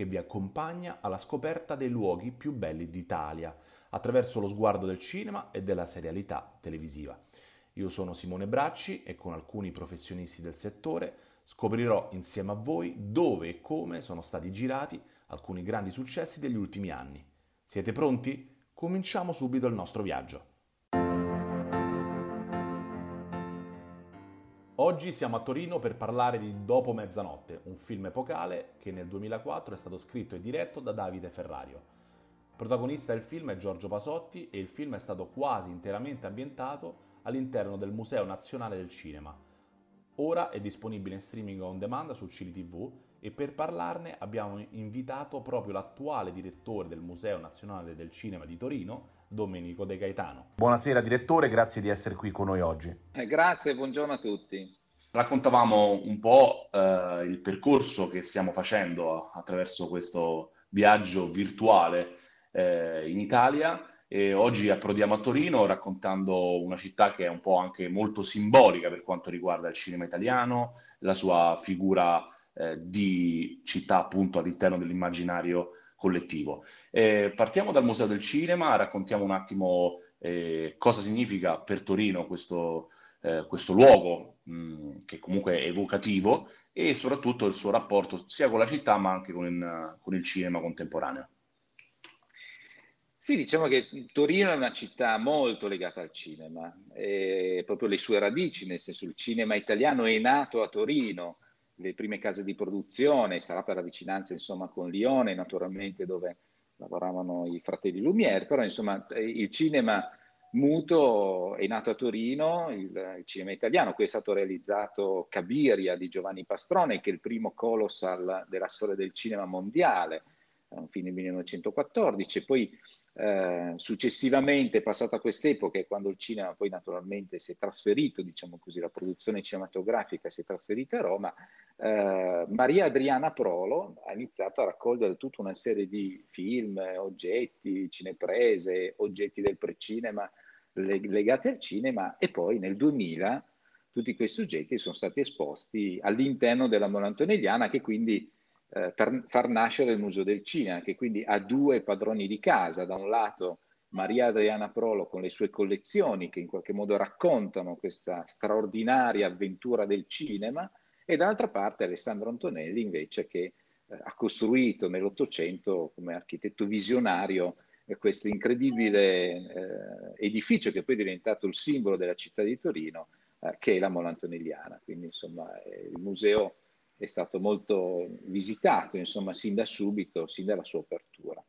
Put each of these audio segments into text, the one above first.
che vi accompagna alla scoperta dei luoghi più belli d'Italia, attraverso lo sguardo del cinema e della serialità televisiva. Io sono Simone Bracci e con alcuni professionisti del settore scoprirò insieme a voi dove e come sono stati girati alcuni grandi successi degli ultimi anni. Siete pronti? Cominciamo subito il nostro viaggio. Oggi siamo a Torino per parlare di Dopo mezzanotte, un film epocale che nel 2004 è stato scritto e diretto da Davide Ferrario. Protagonista del film è Giorgio Pasotti e il film è stato quasi interamente ambientato all'interno del Museo Nazionale del Cinema. Ora è disponibile in streaming on demand su Cili TV e per parlarne abbiamo invitato proprio l'attuale direttore del Museo Nazionale del Cinema di Torino, Domenico De Gaetano. Buonasera direttore, grazie di essere qui con noi oggi. Eh, grazie, buongiorno a tutti. Raccontavamo un po' eh, il percorso che stiamo facendo attraverso questo viaggio virtuale eh, in Italia e oggi approdiamo a Torino raccontando una città che è un po' anche molto simbolica per quanto riguarda il cinema italiano, la sua figura eh, di città appunto all'interno dell'immaginario collettivo. Eh, partiamo dal Museo del Cinema, raccontiamo un attimo eh, cosa significa per Torino questo, eh, questo luogo mh, mm, che comunque è evocativo e soprattutto il suo rapporto sia con la città ma anche con, in, con il cinema contemporaneo. Sì, diciamo che Torino è una città molto legata al cinema, proprio le sue radici, nel senso il cinema italiano è nato a Torino, le prime case di produzione, sarà per la vicinanza insomma con Lione naturalmente dove lavoravano i fratelli Lumière, però insomma il cinema muto è nato a Torino, il, il, cinema italiano, qui è stato realizzato Cabiria di Giovanni Pastrone, che è il primo colossal della storia del cinema mondiale, un film del 1914, e poi eh, successivamente, passata quest'epoca, quando il cinema poi naturalmente si è trasferito, diciamo così, la produzione cinematografica si è trasferita a Roma, eh, Maria Adriana Prolo ha iniziato a raccogliere tutta una serie di film, oggetti, cineprese, oggetti del precinema legati al cinema e poi nel 2000 tutti questi oggetti sono stati esposti all'interno della Mona Antonelliana che quindi eh, per far nascere il Museo del Cinema, che quindi ha due padroni di casa, da un lato Maria Adriana Prolo con le sue collezioni che in qualche modo raccontano questa straordinaria avventura del cinema e dall'altra parte Alessandro Antonelli invece che eh, ha costruito nell'Ottocento come architetto visionario eh, questo incredibile eh, edificio che poi è diventato il simbolo della città di Torino eh, che è la Mola Antonelliana. Quindi insomma il museo è stato molto visitato, insomma, sin da subito, sin dalla sua apertura.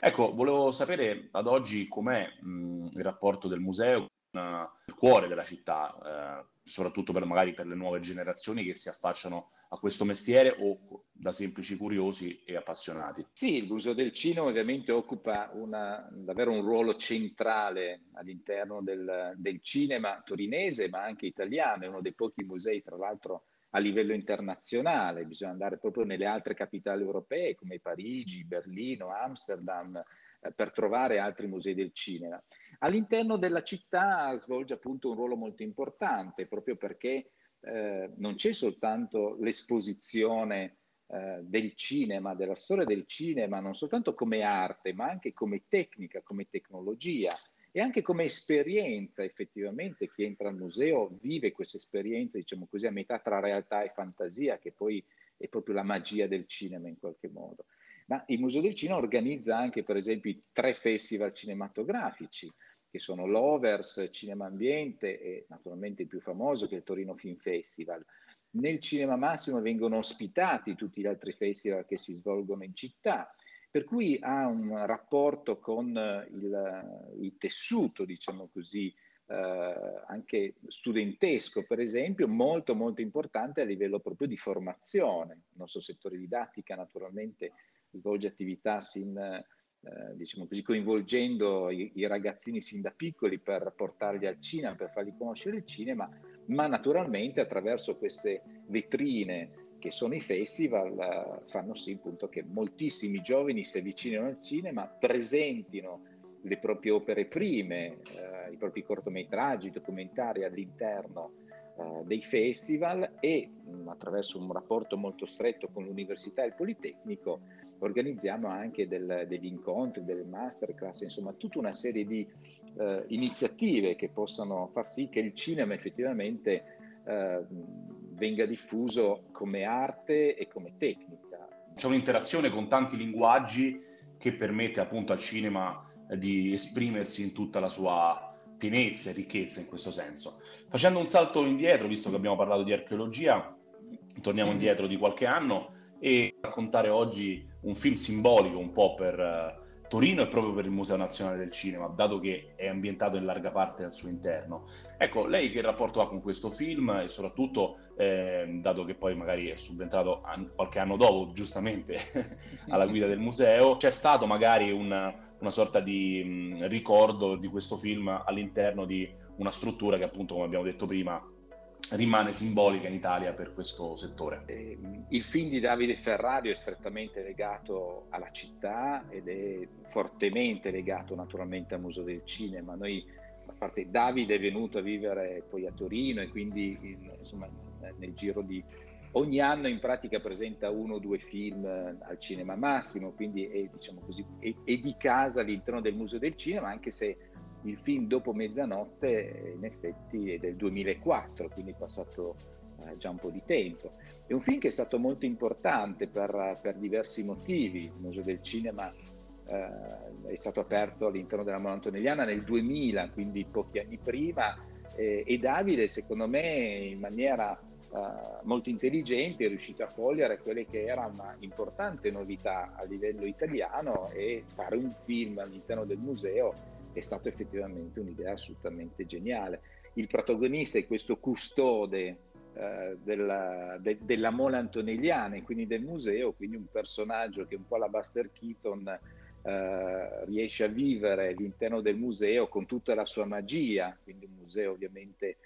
Ecco, volevo sapere ad oggi com'è mh, il rapporto del museo con uh, il cuore della città, eh, soprattutto per magari per le nuove generazioni che si affacciano a questo mestiere o da semplici curiosi e appassionati. Sì, il Museo del Cinema ovviamente occupa una, davvero un ruolo centrale all'interno del, del cinema torinese, ma anche italiano, è uno dei pochi musei, tra l'altro, a livello internazionale, bisogna andare proprio nelle altre capitali europee come Parigi, Berlino, Amsterdam, eh, per trovare altri musei del cinema. All'interno della città svolge appunto un ruolo molto importante proprio perché eh, non c'è soltanto l'esposizione eh, del cinema, della storia del cinema, non soltanto come arte, ma anche come tecnica, come tecnologia e anche come esperienza effettivamente chi entra al museo vive questa esperienza, diciamo così, a metà tra realtà e fantasia, che poi è proprio la magia del cinema in qualche modo. Ma il Museo del Cinema organizza anche, per esempio, i tre festival cinematografici, che sono l'Overs, Cinema Ambiente e naturalmente il più famoso che è il Torino Film Festival. Nel Cinema Massimo vengono ospitati tutti gli altri festival che si svolgono in città per cui ha un rapporto con eh, il, il tessuto, diciamo così, eh, anche studentesco, per esempio, molto molto importante a livello proprio di formazione. Il nostro settore didattica naturalmente svolge attività sin, eh, diciamo così, coinvolgendo i, i, ragazzini sin da piccoli per portarli al cinema, per fargli conoscere il cinema, ma naturalmente attraverso queste vetrine che sono i festival, fanno sì appunto che moltissimi giovani si avvicinino al cinema, presentino le proprie opere prime, eh, i propri cortometraggi, documentari all'interno eh, dei festival e mh, mm, attraverso un rapporto molto stretto con l'università e il Politecnico organizziamo anche del, degli incontri, delle masterclass, insomma tutta una serie di eh, iniziative che possano far sì che il cinema effettivamente eh, venga diffuso come arte e come tecnica. C'è un'interazione con tanti linguaggi che permette appunto al cinema di esprimersi in tutta la sua pienezza e ricchezza in questo senso. Facendo un salto indietro, visto che abbiamo parlato di archeologia, torniamo indietro di qualche anno e raccontare oggi un film simbolico un po' per uh, Torino e proprio per il Museo Nazionale del Cinema, dato che è ambientato in larga parte al suo interno. Ecco, lei che rapporto ha con questo film e soprattutto, eh, dato che poi magari è subentrato an- qualche anno dopo, giustamente, alla guida del museo, c'è stato magari un una sorta di mh, ricordo di questo film all'interno di una struttura che appunto, come abbiamo detto prima, rimane simbolica in Italia per questo settore. Eh, il film di Davide Ferrario è strettamente legato alla città ed è fortemente legato naturalmente al Museo del Cinema. Noi, a parte Davide è venuto a vivere poi a Torino e quindi in, insomma, nel giro di ogni anno in pratica presenta uno o due film eh, al cinema massimo, quindi è, diciamo così, è, è di casa all'interno del Museo del Cinema, anche se il film Dopo mezzanotte in effetti è del 2004, quindi è passato eh, già un po' di tempo. È un film che è stato molto importante per, per diversi motivi. Il Museo del Cinema eh, è stato aperto all'interno della Mona Antonelliana nel 2000, quindi pochi anni prima, eh, e Davide secondo me in maniera uh, molto intelligenti, è riuscito a cogliere quelle che era una novità a livello italiano e fare un film all'interno del museo è stato effettivamente un'idea assolutamente geniale. Il protagonista è questo custode uh, della, de, della Mola Antonelliana e quindi del museo, quindi un personaggio che un po' la Buster Keaton Uh, riesce a vivere all'interno del museo con tutta la sua magia, quindi un museo ovviamente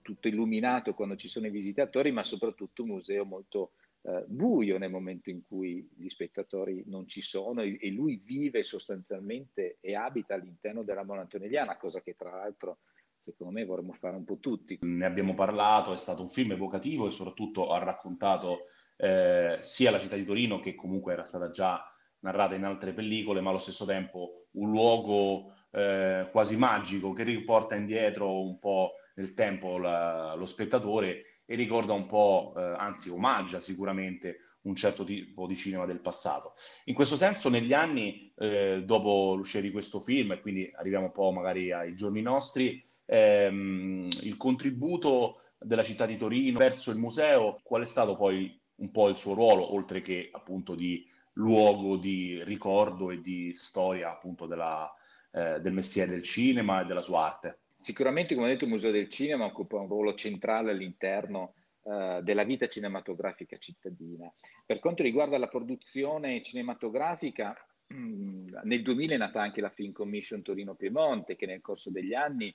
tutto illuminato quando ci sono i visitatori, ma soprattutto un museo molto eh, buio nel momento in cui gli spettatori non ci sono e, e lui vive sostanzialmente e abita all'interno della Mona Antonelliana, cosa che tra l'altro secondo me vorremmo fare un po' tutti. Ne abbiamo parlato, è stato un film evocativo e soprattutto ha raccontato eh, sia la città di Torino che comunque era stata già narrata in altre pellicole, ma allo stesso tempo un luogo eh, quasi magico che riporta indietro un po' nel tempo la, lo spettatore e ricorda un po', eh, anzi omaggia sicuramente un certo tipo di cinema del passato. In questo senso negli anni, eh, dopo l'uscita di questo film, e quindi arriviamo un po' magari ai giorni nostri, ehm, il contributo della città di Torino verso il museo, qual è stato poi un po' il suo ruolo, oltre che appunto di luogo di ricordo e di storia appunto della, eh, del mestiere del cinema e della sua arte. Sicuramente, come ho detto, il Museo del Cinema occupa un ruolo centrale all'interno eh, della vita cinematografica cittadina. Per quanto riguarda la produzione cinematografica, mm, nel 2000 è nata anche la Film Commission Torino Piemonte, che nel corso degli anni,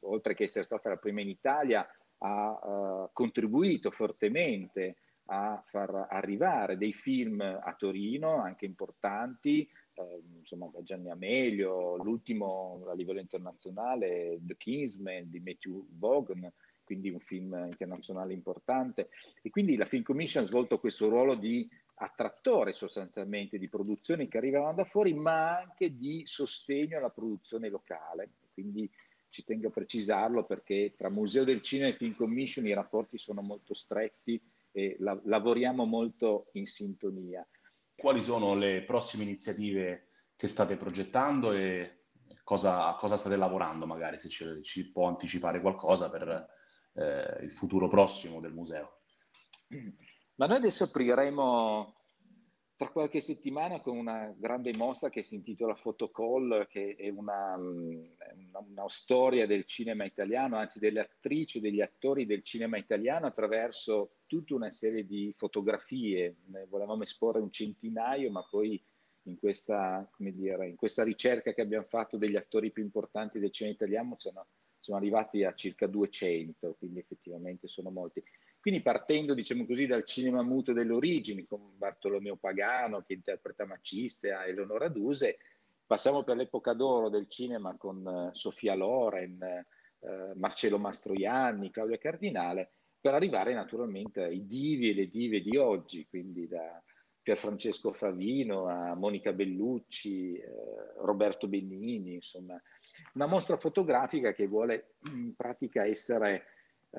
oltre che essere stata la prima in Italia, ha uh, contribuito fortemente a far arrivare dei film a Torino, anche importanti, eh, insomma da Gianni Amelio, l'ultimo a livello internazionale, The Kingsman di Matthew Vaughan, quindi un film internazionale importante. E quindi la Film Commission ha svolto questo ruolo di attrattore sostanzialmente di produzioni che arrivano da fuori, ma anche di sostegno alla produzione locale. Quindi ci tengo a precisarlo perché tra Museo del Cinema e Film Commission i rapporti sono molto stretti e la- lavoriamo molto in sintonia. Quali sono le prossime iniziative che state progettando e cosa, cosa state lavorando magari, se ci, ci può anticipare qualcosa per eh, il futuro prossimo del museo? Ma noi adesso apriremo tra qualche settimana con una grande mostra che si intitola Photocall, che è una, una, una, storia del cinema italiano, anzi delle attrici e degli attori del cinema italiano attraverso tutta una serie di fotografie. Ne volevamo esporre un centinaio, ma poi in questa, dire, in questa ricerca che abbiamo fatto degli attori più importanti del cinema italiano sono, sono arrivati a circa 200, quindi effettivamente sono molti. Quindi partendo, diciamo così, dal cinema muto delle origini, con Bartolomeo Pagano che interpreta Maciste, a Eleonora Duse, passiamo per l'epoca d'oro del cinema con uh, Sofia Loren, uh, Marcello Mastroianni, Claudia Cardinale, per arrivare naturalmente ai divi e le dive di oggi, quindi da Pierfrancesco Favino a Monica Bellucci, eh, Roberto Bennini, insomma, una mostra fotografica che vuole in pratica essere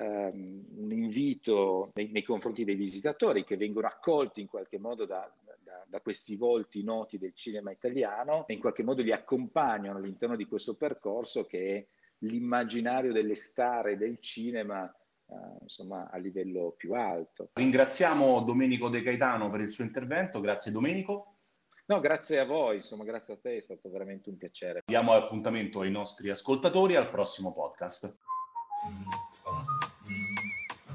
um, un invito nei, nei, confronti dei visitatori che vengono accolti in qualche modo da, da, da, questi volti noti del cinema italiano e in qualche modo li accompagnano all'interno di questo percorso che è l'immaginario delle star del cinema Uh, insomma a livello più alto. Ringraziamo Domenico De Gaetano per il suo intervento, grazie Domenico. No, grazie a voi, insomma grazie a te, è stato veramente un piacere. Diamo appuntamento ai nostri ascoltatori al prossimo podcast.